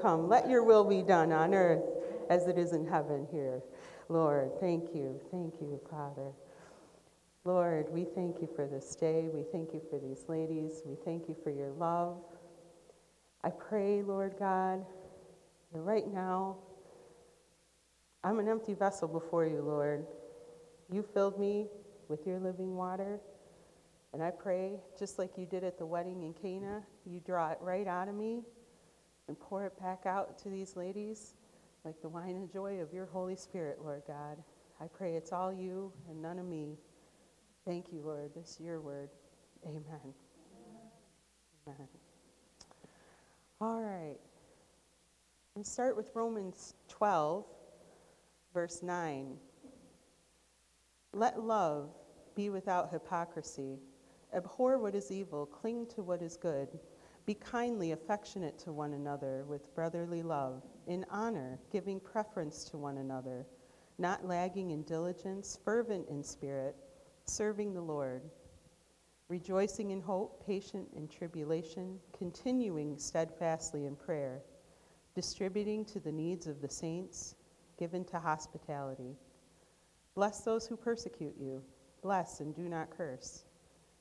Come, let your will be done on earth as it is in heaven here. Lord, thank you. Thank you, Father. Lord, we thank you for this day. We thank you for these ladies. We thank you for your love. I pray, Lord God, that right now, I'm an empty vessel before you, Lord. You filled me with your living water. And I pray, just like you did at the wedding in Cana, you draw it right out of me and pour it back out to these ladies like the wine and joy of your Holy Spirit, Lord God. I pray it's all you and none of me. Thank you, Lord. This is your word. Amen. Amen. All right. We start with Romans 12, verse 9. Let love be without hypocrisy. Abhor what is evil, cling to what is good. Be kindly affectionate to one another with brotherly love, in honor, giving preference to one another, not lagging in diligence, fervent in spirit, serving the Lord, rejoicing in hope, patient in tribulation, continuing steadfastly in prayer, distributing to the needs of the saints, given to hospitality. Bless those who persecute you, bless and do not curse.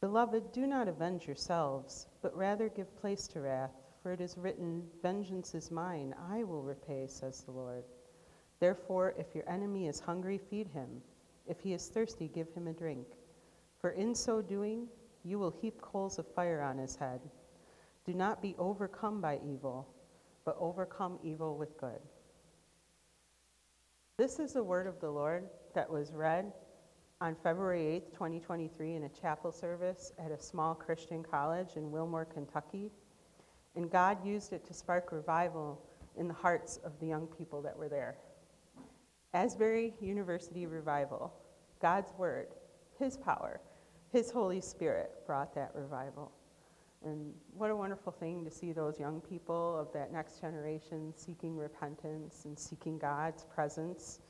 Beloved, do not avenge yourselves, but rather give place to wrath, for it is written, Vengeance is mine, I will repay, says the Lord. Therefore, if your enemy is hungry, feed him. If he is thirsty, give him a drink. For in so doing, you will heap coals of fire on his head. Do not be overcome by evil, but overcome evil with good. This is the word of the Lord that was read on February 8th, 2023, in a chapel service at a small Christian college in Wilmore, Kentucky. And God used it to spark revival in the hearts of the young people that were there. Asbury University Revival, God's Word, His power, His Holy Spirit brought that revival. And what a wonderful thing to see those young people of that next generation seeking repentance and seeking God's presence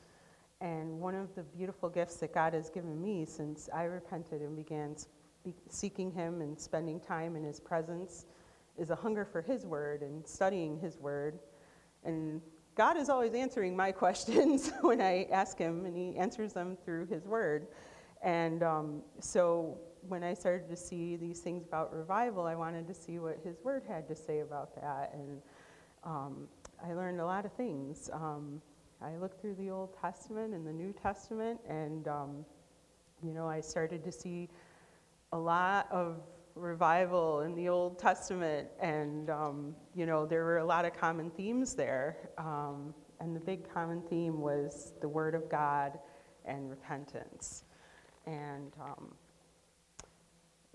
and one of the beautiful gifts that God has given me since I repented and began seeking Him and spending time in His presence is a hunger for His Word and studying His Word. And God is always answering my questions when I ask Him, and He answers them through His Word. And um, so when I started to see these things about revival, I wanted to see what His Word had to say about that. And um, I learned a lot of things. Um, I looked through the Old Testament and the New Testament, and um, you know, I started to see a lot of revival in the Old Testament, and um, you know, there were a lot of common themes there. Um, and the big common theme was the Word of God and repentance. And um,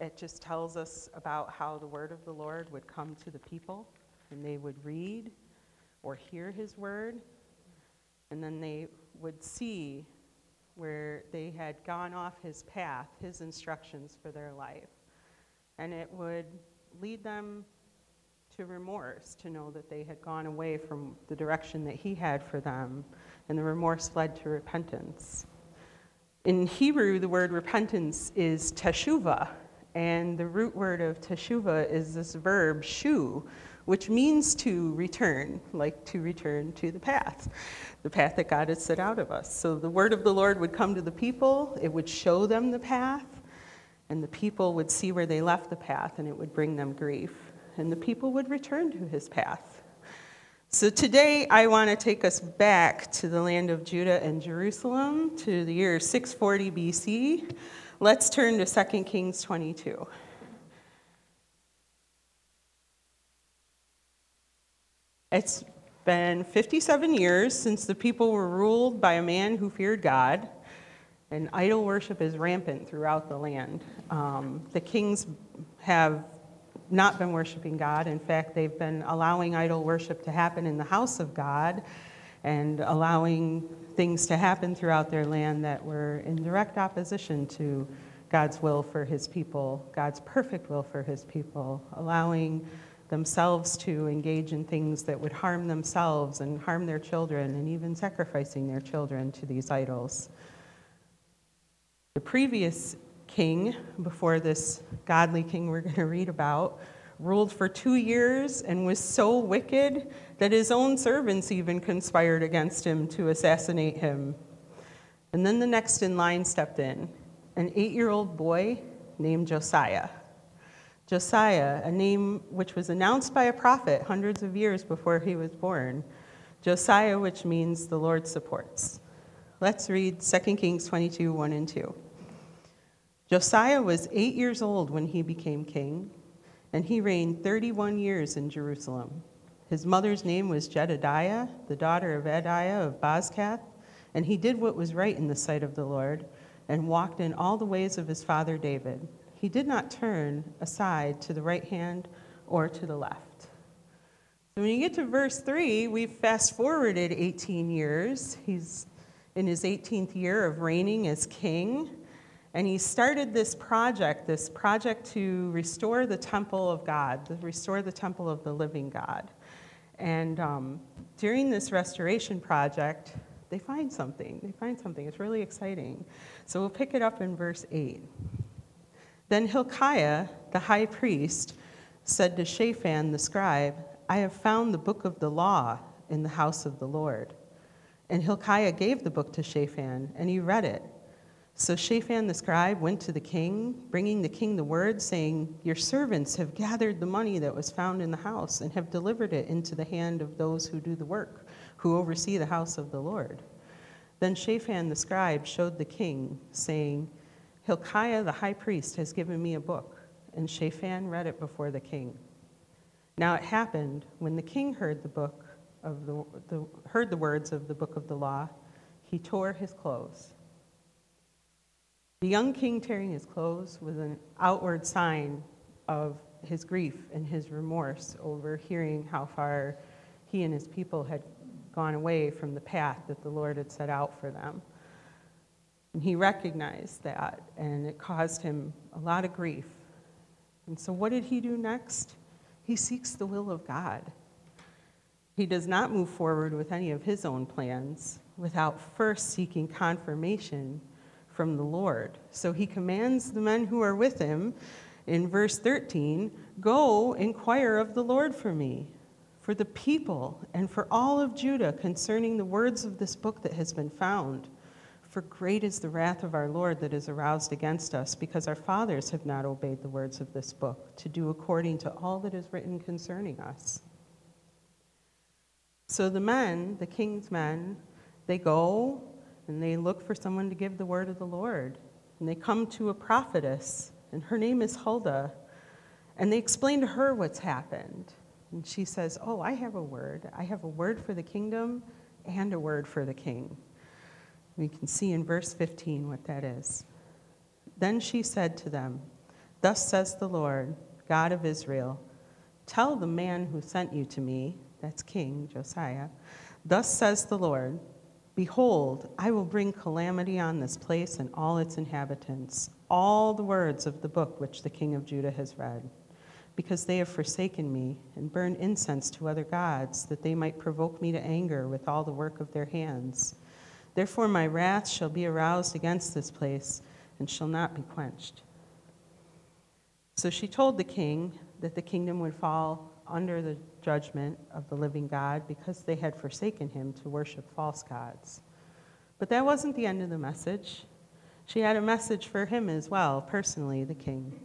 it just tells us about how the Word of the Lord would come to the people, and they would read or hear His Word and then they would see where they had gone off his path, his instructions for their life. And it would lead them to remorse to know that they had gone away from the direction that he had for them. And the remorse led to repentance. In Hebrew, the word repentance is teshuvah, and the root word of teshuvah is this verb shu, which means to return, like to return to the path, the path that God has set out of us. So the word of the Lord would come to the people, it would show them the path, and the people would see where they left the path, and it would bring them grief. And the people would return to his path. So today I want to take us back to the land of Judah and Jerusalem to the year 640 BC. Let's turn to 2 Kings 22. It's been 57 years since the people were ruled by a man who feared God, and idol worship is rampant throughout the land. Um, the kings have not been worshiping God. In fact, they've been allowing idol worship to happen in the house of God and allowing things to happen throughout their land that were in direct opposition to God's will for his people, God's perfect will for his people, allowing themselves to engage in things that would harm themselves and harm their children, and even sacrificing their children to these idols. The previous king, before this godly king we're going to read about, ruled for two years and was so wicked that his own servants even conspired against him to assassinate him. And then the next in line stepped in an eight year old boy named Josiah. Josiah, a name which was announced by a prophet hundreds of years before he was born. Josiah, which means the Lord supports. Let's read 2 Kings 22 1 and 2. Josiah was eight years old when he became king, and he reigned 31 years in Jerusalem. His mother's name was Jedidah, the daughter of Adaiah of Bozkath, and he did what was right in the sight of the Lord and walked in all the ways of his father David he did not turn aside to the right hand or to the left. So when you get to verse 3, we've fast forwarded 18 years. He's in his 18th year of reigning as king. And he started this project, this project to restore the temple of God, to restore the temple of the living God. And um, during this restoration project, they find something. They find something. It's really exciting. So we'll pick it up in verse 8. Then Hilkiah, the high priest, said to Shaphan the scribe, I have found the book of the law in the house of the Lord. And Hilkiah gave the book to Shaphan, and he read it. So Shaphan the scribe went to the king, bringing the king the word, saying, Your servants have gathered the money that was found in the house and have delivered it into the hand of those who do the work, who oversee the house of the Lord. Then Shaphan the scribe showed the king, saying, Hilkiah the high priest has given me a book, and Shaphan read it before the king. Now it happened when the king heard the book of the, the, heard the words of the book of the law, he tore his clothes. The young king tearing his clothes was an outward sign of his grief and his remorse over hearing how far he and his people had gone away from the path that the Lord had set out for them. And he recognized that, and it caused him a lot of grief. And so, what did he do next? He seeks the will of God. He does not move forward with any of his own plans without first seeking confirmation from the Lord. So he commands the men who are with him in verse 13 Go inquire of the Lord for me, for the people, and for all of Judah concerning the words of this book that has been found. For great is the wrath of our Lord that is aroused against us, because our fathers have not obeyed the words of this book, to do according to all that is written concerning us. So the men, the king's men, they go and they look for someone to give the word of the Lord. And they come to a prophetess, and her name is Huldah. And they explain to her what's happened. And she says, Oh, I have a word. I have a word for the kingdom and a word for the king. We can see in verse 15 what that is. Then she said to them, Thus says the Lord, God of Israel, tell the man who sent you to me, that's King Josiah, thus says the Lord, Behold, I will bring calamity on this place and all its inhabitants, all the words of the book which the king of Judah has read, because they have forsaken me and burned incense to other gods, that they might provoke me to anger with all the work of their hands. Therefore, my wrath shall be aroused against this place and shall not be quenched. So she told the king that the kingdom would fall under the judgment of the living God because they had forsaken him to worship false gods. But that wasn't the end of the message. She had a message for him as well, personally, the king.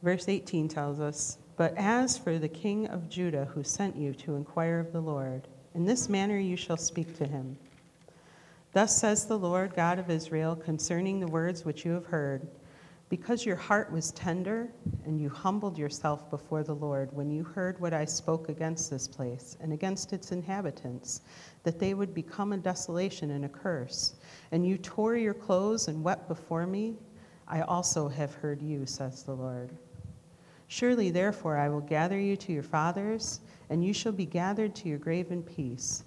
Verse 18 tells us But as for the king of Judah who sent you to inquire of the Lord, in this manner you shall speak to him. Thus says the Lord God of Israel concerning the words which you have heard. Because your heart was tender and you humbled yourself before the Lord when you heard what I spoke against this place and against its inhabitants, that they would become a desolation and a curse, and you tore your clothes and wept before me, I also have heard you, says the Lord. Surely, therefore, I will gather you to your fathers, and you shall be gathered to your grave in peace.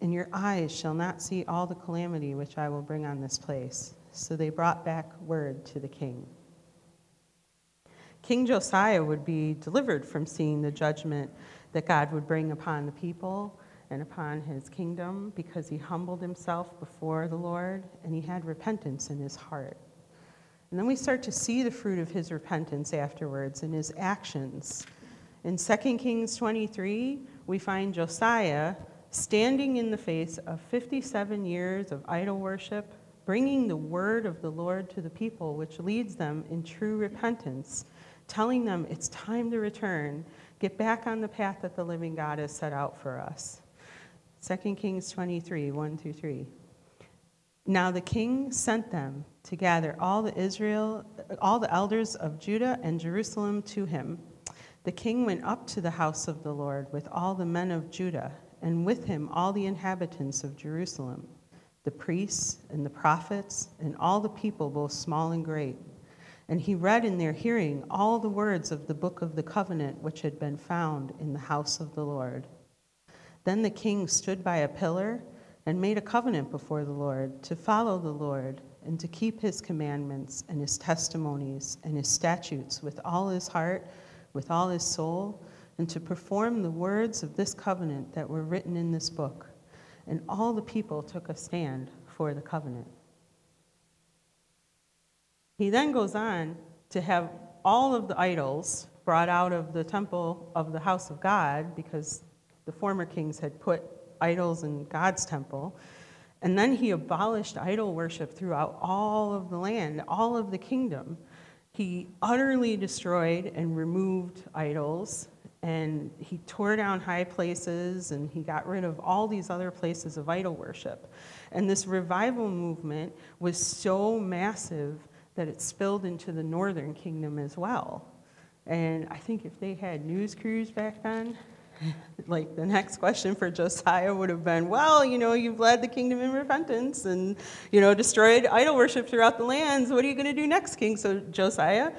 And your eyes shall not see all the calamity which I will bring on this place. So they brought back word to the king. King Josiah would be delivered from seeing the judgment that God would bring upon the people and upon his kingdom because he humbled himself before the Lord and he had repentance in his heart. And then we start to see the fruit of his repentance afterwards in his actions. In 2 Kings 23, we find Josiah standing in the face of 57 years of idol worship, bringing the word of the Lord to the people, which leads them in true repentance, telling them it's time to return, get back on the path that the living God has set out for us. 2 Kings 23, 1 through 3. Now the king sent them to gather all the Israel, all the elders of Judah and Jerusalem to him. The king went up to the house of the Lord with all the men of Judah, and with him all the inhabitants of Jerusalem, the priests and the prophets, and all the people, both small and great. And he read in their hearing all the words of the book of the covenant which had been found in the house of the Lord. Then the king stood by a pillar and made a covenant before the Lord to follow the Lord and to keep his commandments and his testimonies and his statutes with all his heart, with all his soul, and to perform the words of this covenant that were written in this book. And all the people took a stand for the covenant. He then goes on to have all of the idols brought out of the temple of the house of God because the former kings had put idols in God's temple. And then he abolished idol worship throughout all of the land, all of the kingdom. He utterly destroyed and removed idols, and he tore down high places, and he got rid of all these other places of idol worship. And this revival movement was so massive that it spilled into the northern kingdom as well. And I think if they had news crews back then, like the next question for Josiah would have been, well, you know, you've led the kingdom in repentance and, you know, destroyed idol worship throughout the lands. What are you going to do next, king? So Josiah,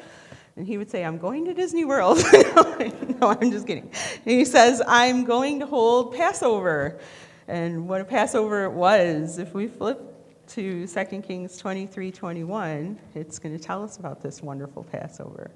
and he would say, I'm going to Disney World. no, I'm just kidding. And he says, I'm going to hold Passover. And what a Passover it was, if we flip to 2 Kings 23 21, it's going to tell us about this wonderful Passover.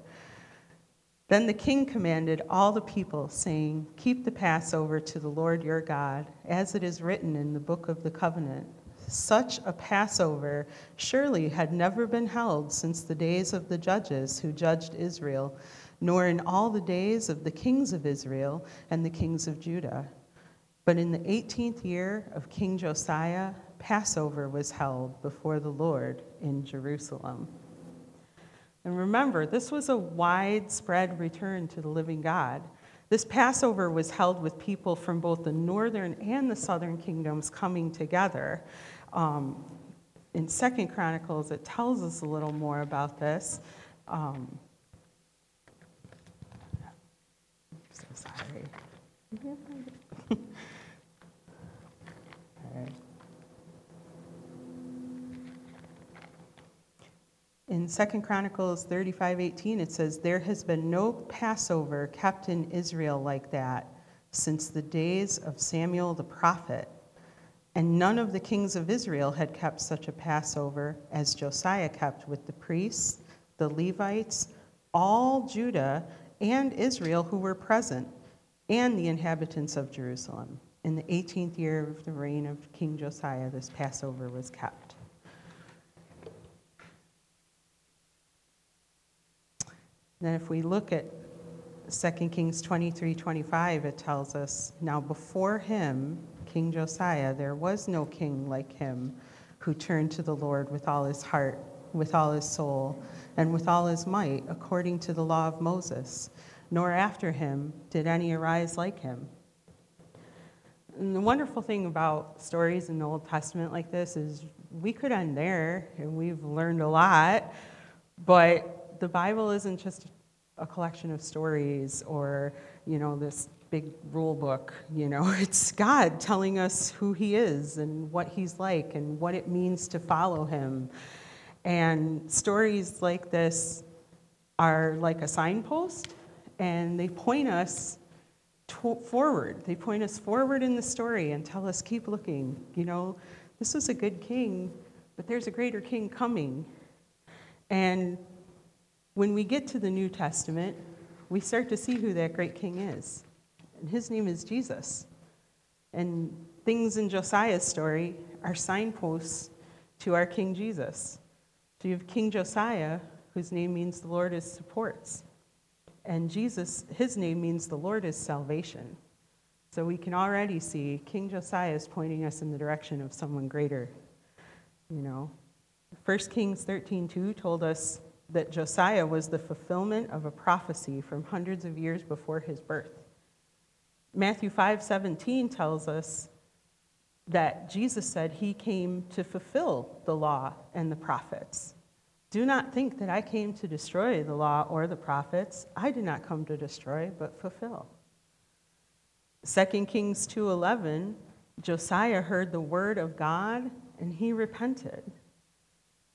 Then the king commanded all the people, saying, Keep the Passover to the Lord your God, as it is written in the book of the covenant. Such a Passover surely had never been held since the days of the judges who judged Israel, nor in all the days of the kings of Israel and the kings of Judah. But in the 18th year of King Josiah, Passover was held before the Lord in Jerusalem. And remember, this was a widespread return to the living God. This Passover was held with people from both the northern and the southern kingdoms coming together. Um, in Second Chronicles, it tells us a little more about this. Um, so sorry. In 2 Chronicles 35:18 it says there has been no Passover kept in Israel like that since the days of Samuel the prophet and none of the kings of Israel had kept such a Passover as Josiah kept with the priests, the Levites, all Judah and Israel who were present, and the inhabitants of Jerusalem. In the 18th year of the reign of King Josiah, this Passover was kept. Then, if we look at 2 Kings 23 25, it tells us, Now before him, King Josiah, there was no king like him who turned to the Lord with all his heart, with all his soul, and with all his might, according to the law of Moses. Nor after him did any arise like him. And the wonderful thing about stories in the Old Testament like this is we could end there and we've learned a lot, but the Bible isn't just a collection of stories or, you know, this big rule book. You know, it's God telling us who He is and what He's like and what it means to follow Him. And stories like this are like a signpost, and they point us to- forward. They point us forward in the story and tell us, keep looking. You know, this was a good king, but there's a greater king coming. And when we get to the New Testament, we start to see who that great king is. And his name is Jesus. And things in Josiah's story are signposts to our King Jesus. So you have King Josiah, whose name means the Lord is supports. And Jesus, his name means the Lord is salvation. So we can already see King Josiah is pointing us in the direction of someone greater. You know, 1 Kings 13:2 told us that Josiah was the fulfillment of a prophecy from hundreds of years before his birth. Matthew 5:17 tells us that Jesus said he came to fulfill the law and the prophets. Do not think that I came to destroy the law or the prophets. I did not come to destroy, but fulfill. 2 Kings 2:11, Josiah heard the word of God and he repented.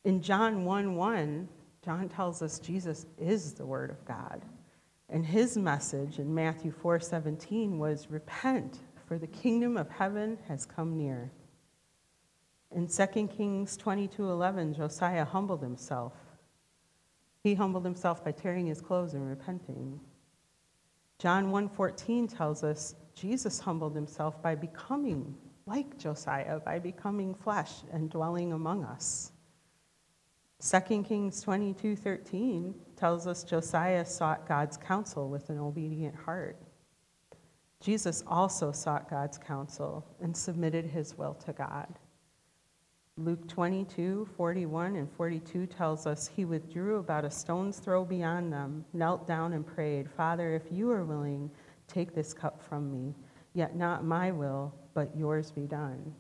In John 1 1, John tells us Jesus is the Word of God. And his message in Matthew 4 17 was, Repent, for the kingdom of heaven has come near. In 2 Kings 22 11, Josiah humbled himself. He humbled himself by tearing his clothes and repenting. John 1:14 tells us Jesus humbled himself by becoming like Josiah, by becoming flesh and dwelling among us. 2 Kings 22:13 tells us Josiah sought God's counsel with an obedient heart. Jesus also sought God's counsel and submitted his will to God. Luke 22, 41 and 42 tells us he withdrew about a stone's throw beyond them, knelt down and prayed, Father, if you are willing, take this cup from me. Yet not my will, but yours be done.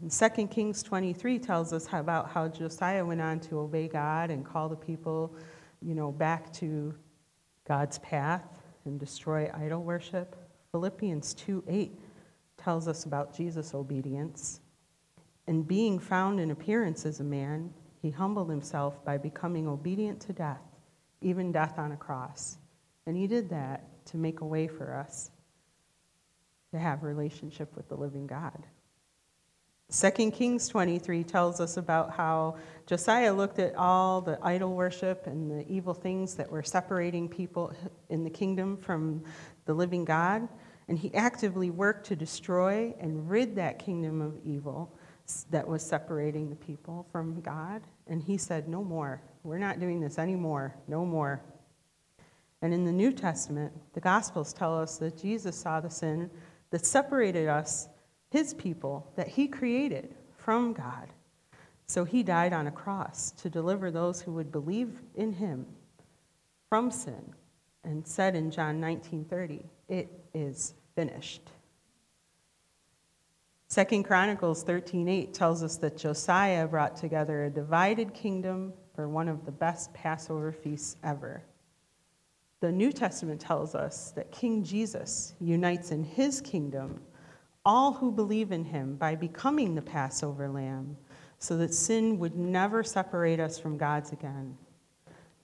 And 2 Kings 23 tells us about how Josiah went on to obey God and call the people, you know, back to God's path and destroy idol worship. Philippians 2 8 tells us about Jesus' obedience. And being found in appearance as a man, he humbled himself by becoming obedient to death, even death on a cross. And he did that to make a way for us to have relationship with the living God. 2 Kings 23 tells us about how Josiah looked at all the idol worship and the evil things that were separating people in the kingdom from the living God, and he actively worked to destroy and rid that kingdom of evil that was separating the people from God. And he said, No more. We're not doing this anymore. No more. And in the New Testament, the Gospels tell us that Jesus saw the sin that separated us his people that he created from God. So he died on a cross to deliver those who would believe in him from sin and said in John 19:30, "It is finished." Second Chronicles 13:8 tells us that Josiah brought together a divided kingdom for one of the best Passover feasts ever. The New Testament tells us that King Jesus unites in his kingdom all who believe in him by becoming the Passover lamb, so that sin would never separate us from God's again.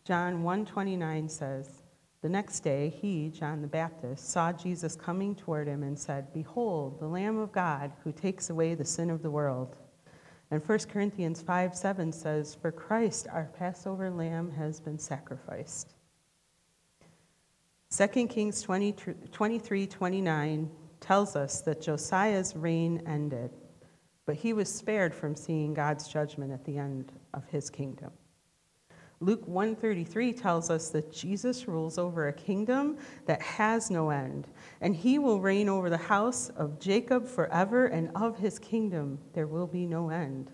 John 1:29 says, "The next day he, John the Baptist, saw Jesus coming toward him and said, "Behold, the Lamb of God who takes away the sin of the world." And 1 Corinthians 5 7 says, For Christ, our Passover lamb, has been sacrificed. 2 Kings 20, 23 29 tells us that Josiah's reign ended, but he was spared from seeing God's judgment at the end of his kingdom. Luke 133 tells us that Jesus rules over a kingdom that has no end, and he will reign over the house of Jacob forever, and of his kingdom there will be no end.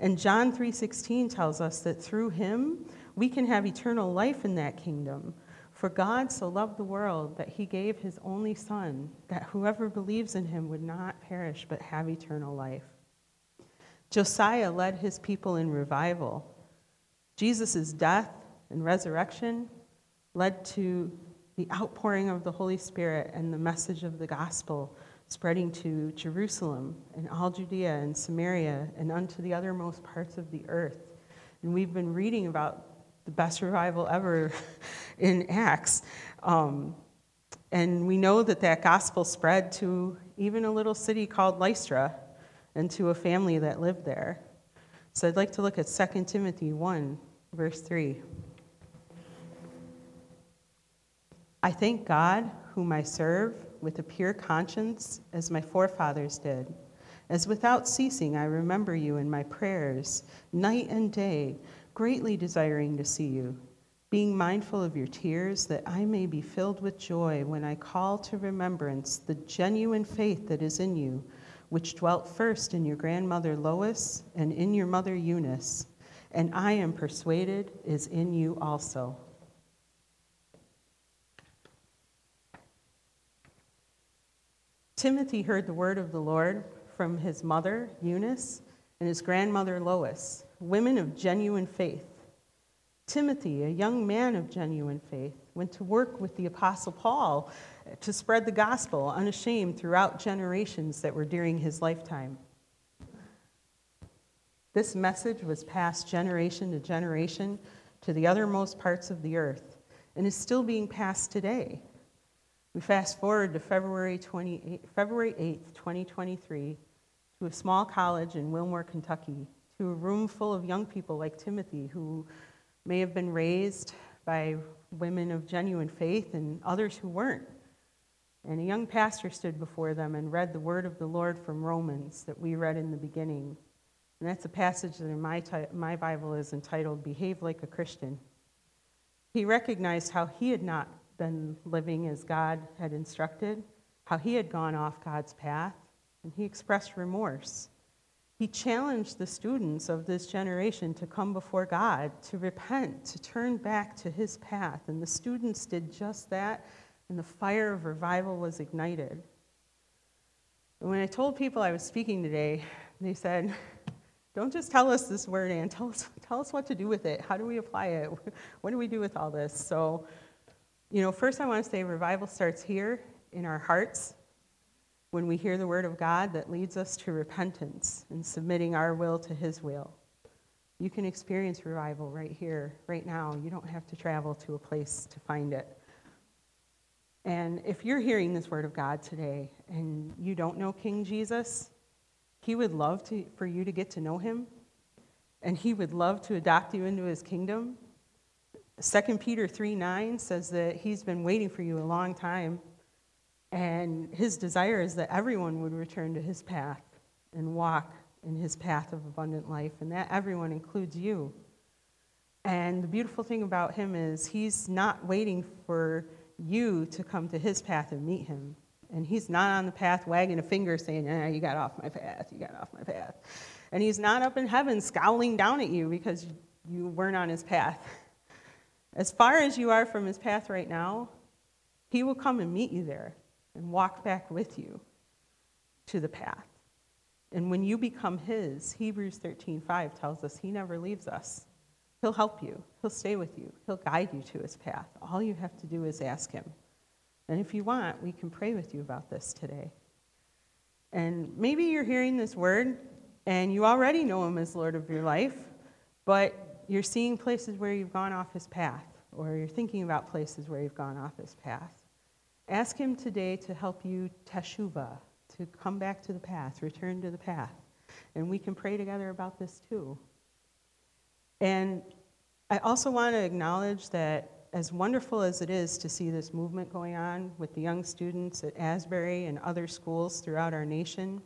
And John 3:16 tells us that through him we can have eternal life in that kingdom for God so loved the world that he gave his only Son, that whoever believes in him would not perish but have eternal life. Josiah led his people in revival. Jesus' death and resurrection led to the outpouring of the Holy Spirit and the message of the gospel spreading to Jerusalem and all Judea and Samaria and unto the uttermost parts of the earth. And we've been reading about the best revival ever in Acts. Um, And we know that that gospel spread to even a little city called Lystra and to a family that lived there. So I'd like to look at 2 Timothy 1, verse 3. I thank God, whom I serve with a pure conscience, as my forefathers did. As without ceasing I remember you in my prayers, night and day, greatly desiring to see you being mindful of your tears, that I may be filled with joy when I call to remembrance the genuine faith that is in you, which dwelt first in your grandmother Lois and in your mother Eunice, and I am persuaded is in you also. Timothy heard the word of the Lord from his mother, Eunice, and his grandmother, Lois, women of genuine faith. Timothy, a young man of genuine faith, went to work with the Apostle Paul to spread the gospel unashamed throughout generations that were during his lifetime. This message was passed generation to generation to the othermost parts of the earth and is still being passed today. We fast forward to February, 28, February 8th, 2023, to a small college in Wilmore, Kentucky, to a room full of young people like Timothy who may have been raised by women of genuine faith and others who weren't. And a young pastor stood before them and read the word of the Lord from Romans that we read in the beginning. And that's a passage that in my, ti- my Bible is entitled Behave Like a Christian. He recognized how he had not been living as God had instructed, how he had gone off God's path, and he expressed remorse. He challenged the students of this generation to come before God, to repent, to turn back to his path. And the students did just that, and the fire of revival was ignited. And when I told people I was speaking today, they said, Don't just tell us this word, Ann. Tell us, tell us what to do with it. How do we apply it? What do we do with all this? So, you know, first I want to say revival starts here in our hearts when we hear the word of God that leads us to repentance and submitting our will to his will. You can experience revival right here, right now. You don't have to travel to a place to find it. And if you're hearing this word of God today and you don't know King Jesus, he would love to, for you to get to know him, and he would love to adopt you into his kingdom. 2 Peter 3 9 says that he's been waiting for you a long time and his desire is that everyone would return to his path and walk in his path of abundant life, and that everyone includes you. And the beautiful thing about him is he's not waiting for you to come to his path and meet him. And he's not on the path wagging a finger saying, eh, You got off my path, you got off my path. And he's not up in heaven scowling down at you because you weren't on his path. As far as you are from his path right now, he will come and meet you there and walk back with you to the path. And when you become his, Hebrews 13:5 tells us he never leaves us. He'll help you. He'll stay with you. He'll guide you to his path. All you have to do is ask him. And if you want, we can pray with you about this today. And maybe you're hearing this word and you already know him as Lord of your life, but you're seeing places where you've gone off his path, or you're thinking about places where you've gone off his path. Ask Him today to help you teshuva, to come back to the path, return to the path. And we can pray together about this too. And I also want to acknowledge that as wonderful as it is to see this movement going on with the young students at Asbury and other schools throughout our nation,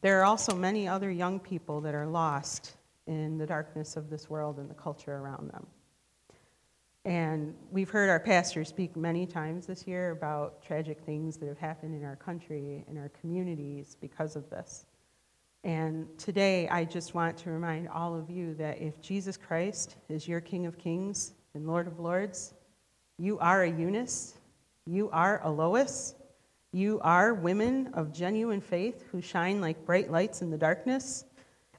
there are also many other young people that are lost in the darkness of this world and the culture around them. And we've heard our pastor speak many times this year about tragic things that have happened in our country, in our communities because of this. And today, I just want to remind all of you that if Jesus Christ is your King of Kings and Lord of Lords, you are a Eunice, you are a Lois, you are women of genuine faith who shine like bright lights in the darkness,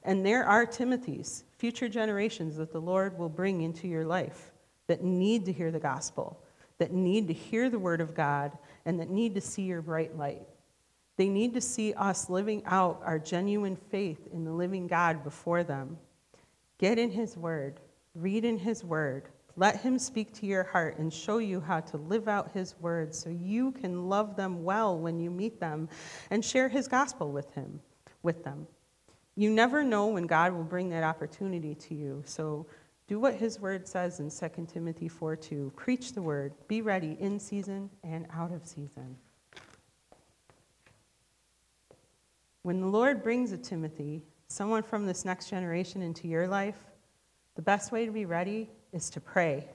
and there are Timothys, future generations that the Lord will bring into your life that need to hear the gospel, that need to hear the word of God, and that need to see your bright light. They need to see us living out our genuine faith in the living God before them. Get in His Word, read in His Word, Let him speak to your heart and show you how to live out his words so you can love them well when you meet them and share his gospel with him with them. You never know when God will bring that opportunity to you. So do what his word says in 2 Timothy 4 2. Preach the word. Be ready in season and out of season. When the Lord brings a Timothy, someone from this next generation, into your life, the best way to be ready is to pray.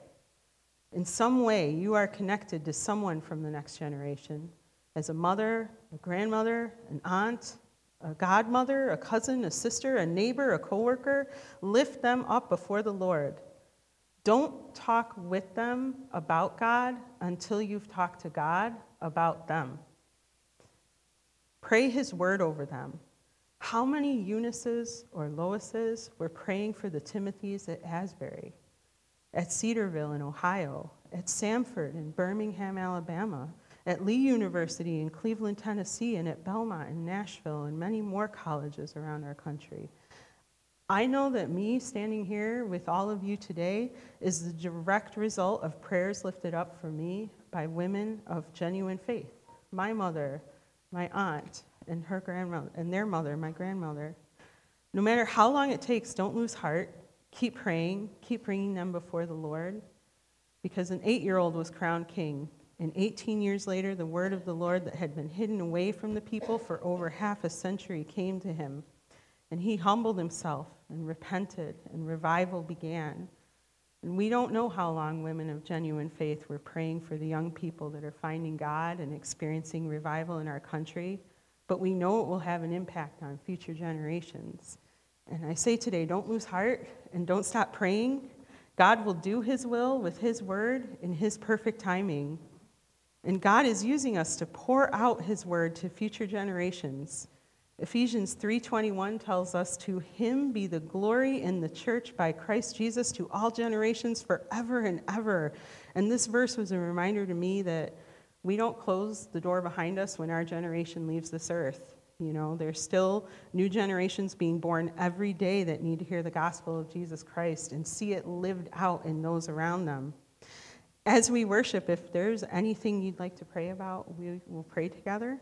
In some way, you are connected to someone from the next generation as a mother, a grandmother, an aunt, a godmother, a cousin, a sister, a neighbor, a coworker. Lift them up before the Lord. Don't talk with them about God until you've talked to God about them. Pray His word over them. How many Eunices or Loises were praying for the Timothys at Asbury, at Cedarville in Ohio, at Samford in Birmingham, Alabama, at Lee University in Cleveland, Tennessee, and at Belmont in Nashville, and many more colleges around our country? I know that me standing here with all of you today is the direct result of prayers lifted up for me by women of genuine faith. My mother, my aunt, and her grandmother, and their mother, my grandmother. No matter how long it takes, don't lose heart. Keep praying, keep bringing them before the Lord. Because an eight year old was crowned king, and 18 years later, the word of the Lord that had been hidden away from the people for over half a century came to him. And he humbled himself and repented, and revival began. And we don't know how long women of genuine faith were praying for the young people that are finding God and experiencing revival in our country but we know it will have an impact on future generations. And I say today, don't lose heart and don't stop praying. God will do his will with his word in his perfect timing. And God is using us to pour out his word to future generations. Ephesians 3:21 tells us to him be the glory in the church by Christ Jesus to all generations forever and ever. And this verse was a reminder to me that we don't close the door behind us when our generation leaves this earth. You know, there's still new generations being born every day that need to hear the gospel of Jesus Christ and see it lived out in those around them. As we worship, if there's anything you'd like to pray about, we will pray together.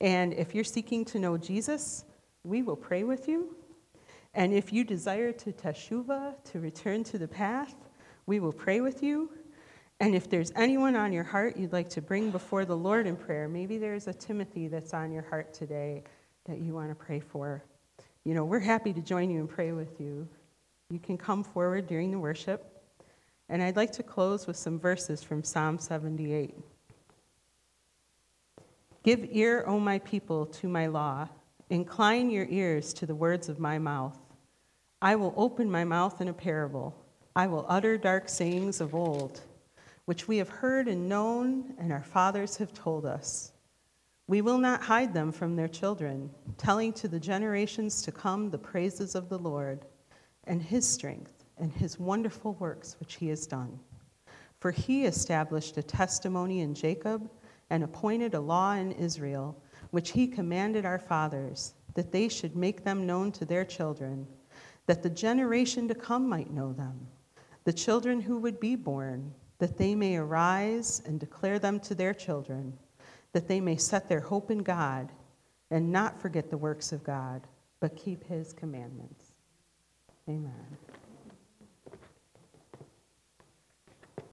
And if you're seeking to know Jesus, we will pray with you. And if you desire to teshuva, to return to the path, we will pray with you. And if there's anyone on your heart you'd like to bring before the Lord in prayer, maybe there's a Timothy that's on your heart today that you want to pray for. You know, we're happy to join you and pray with you. You can come forward during the worship. And I'd like to close with some verses from Psalm 78. Give ear, O my people, to my law. Incline your ears to the words of my mouth. I will open my mouth in a parable. I will utter dark sayings of old which we have heard and known, and our fathers have told us. We will not hide them from their children, telling to the generations to come the praises of the Lord and his strength and his wonderful works which he has done. For he established a testimony in Jacob and appointed a law in Israel, which he commanded our fathers, that they should make them known to their children, that the generation to come might know them, the children who would be born that they may arise and declare them to their children, that they may set their hope in God and not forget the works of God, but keep his commandments. Amen.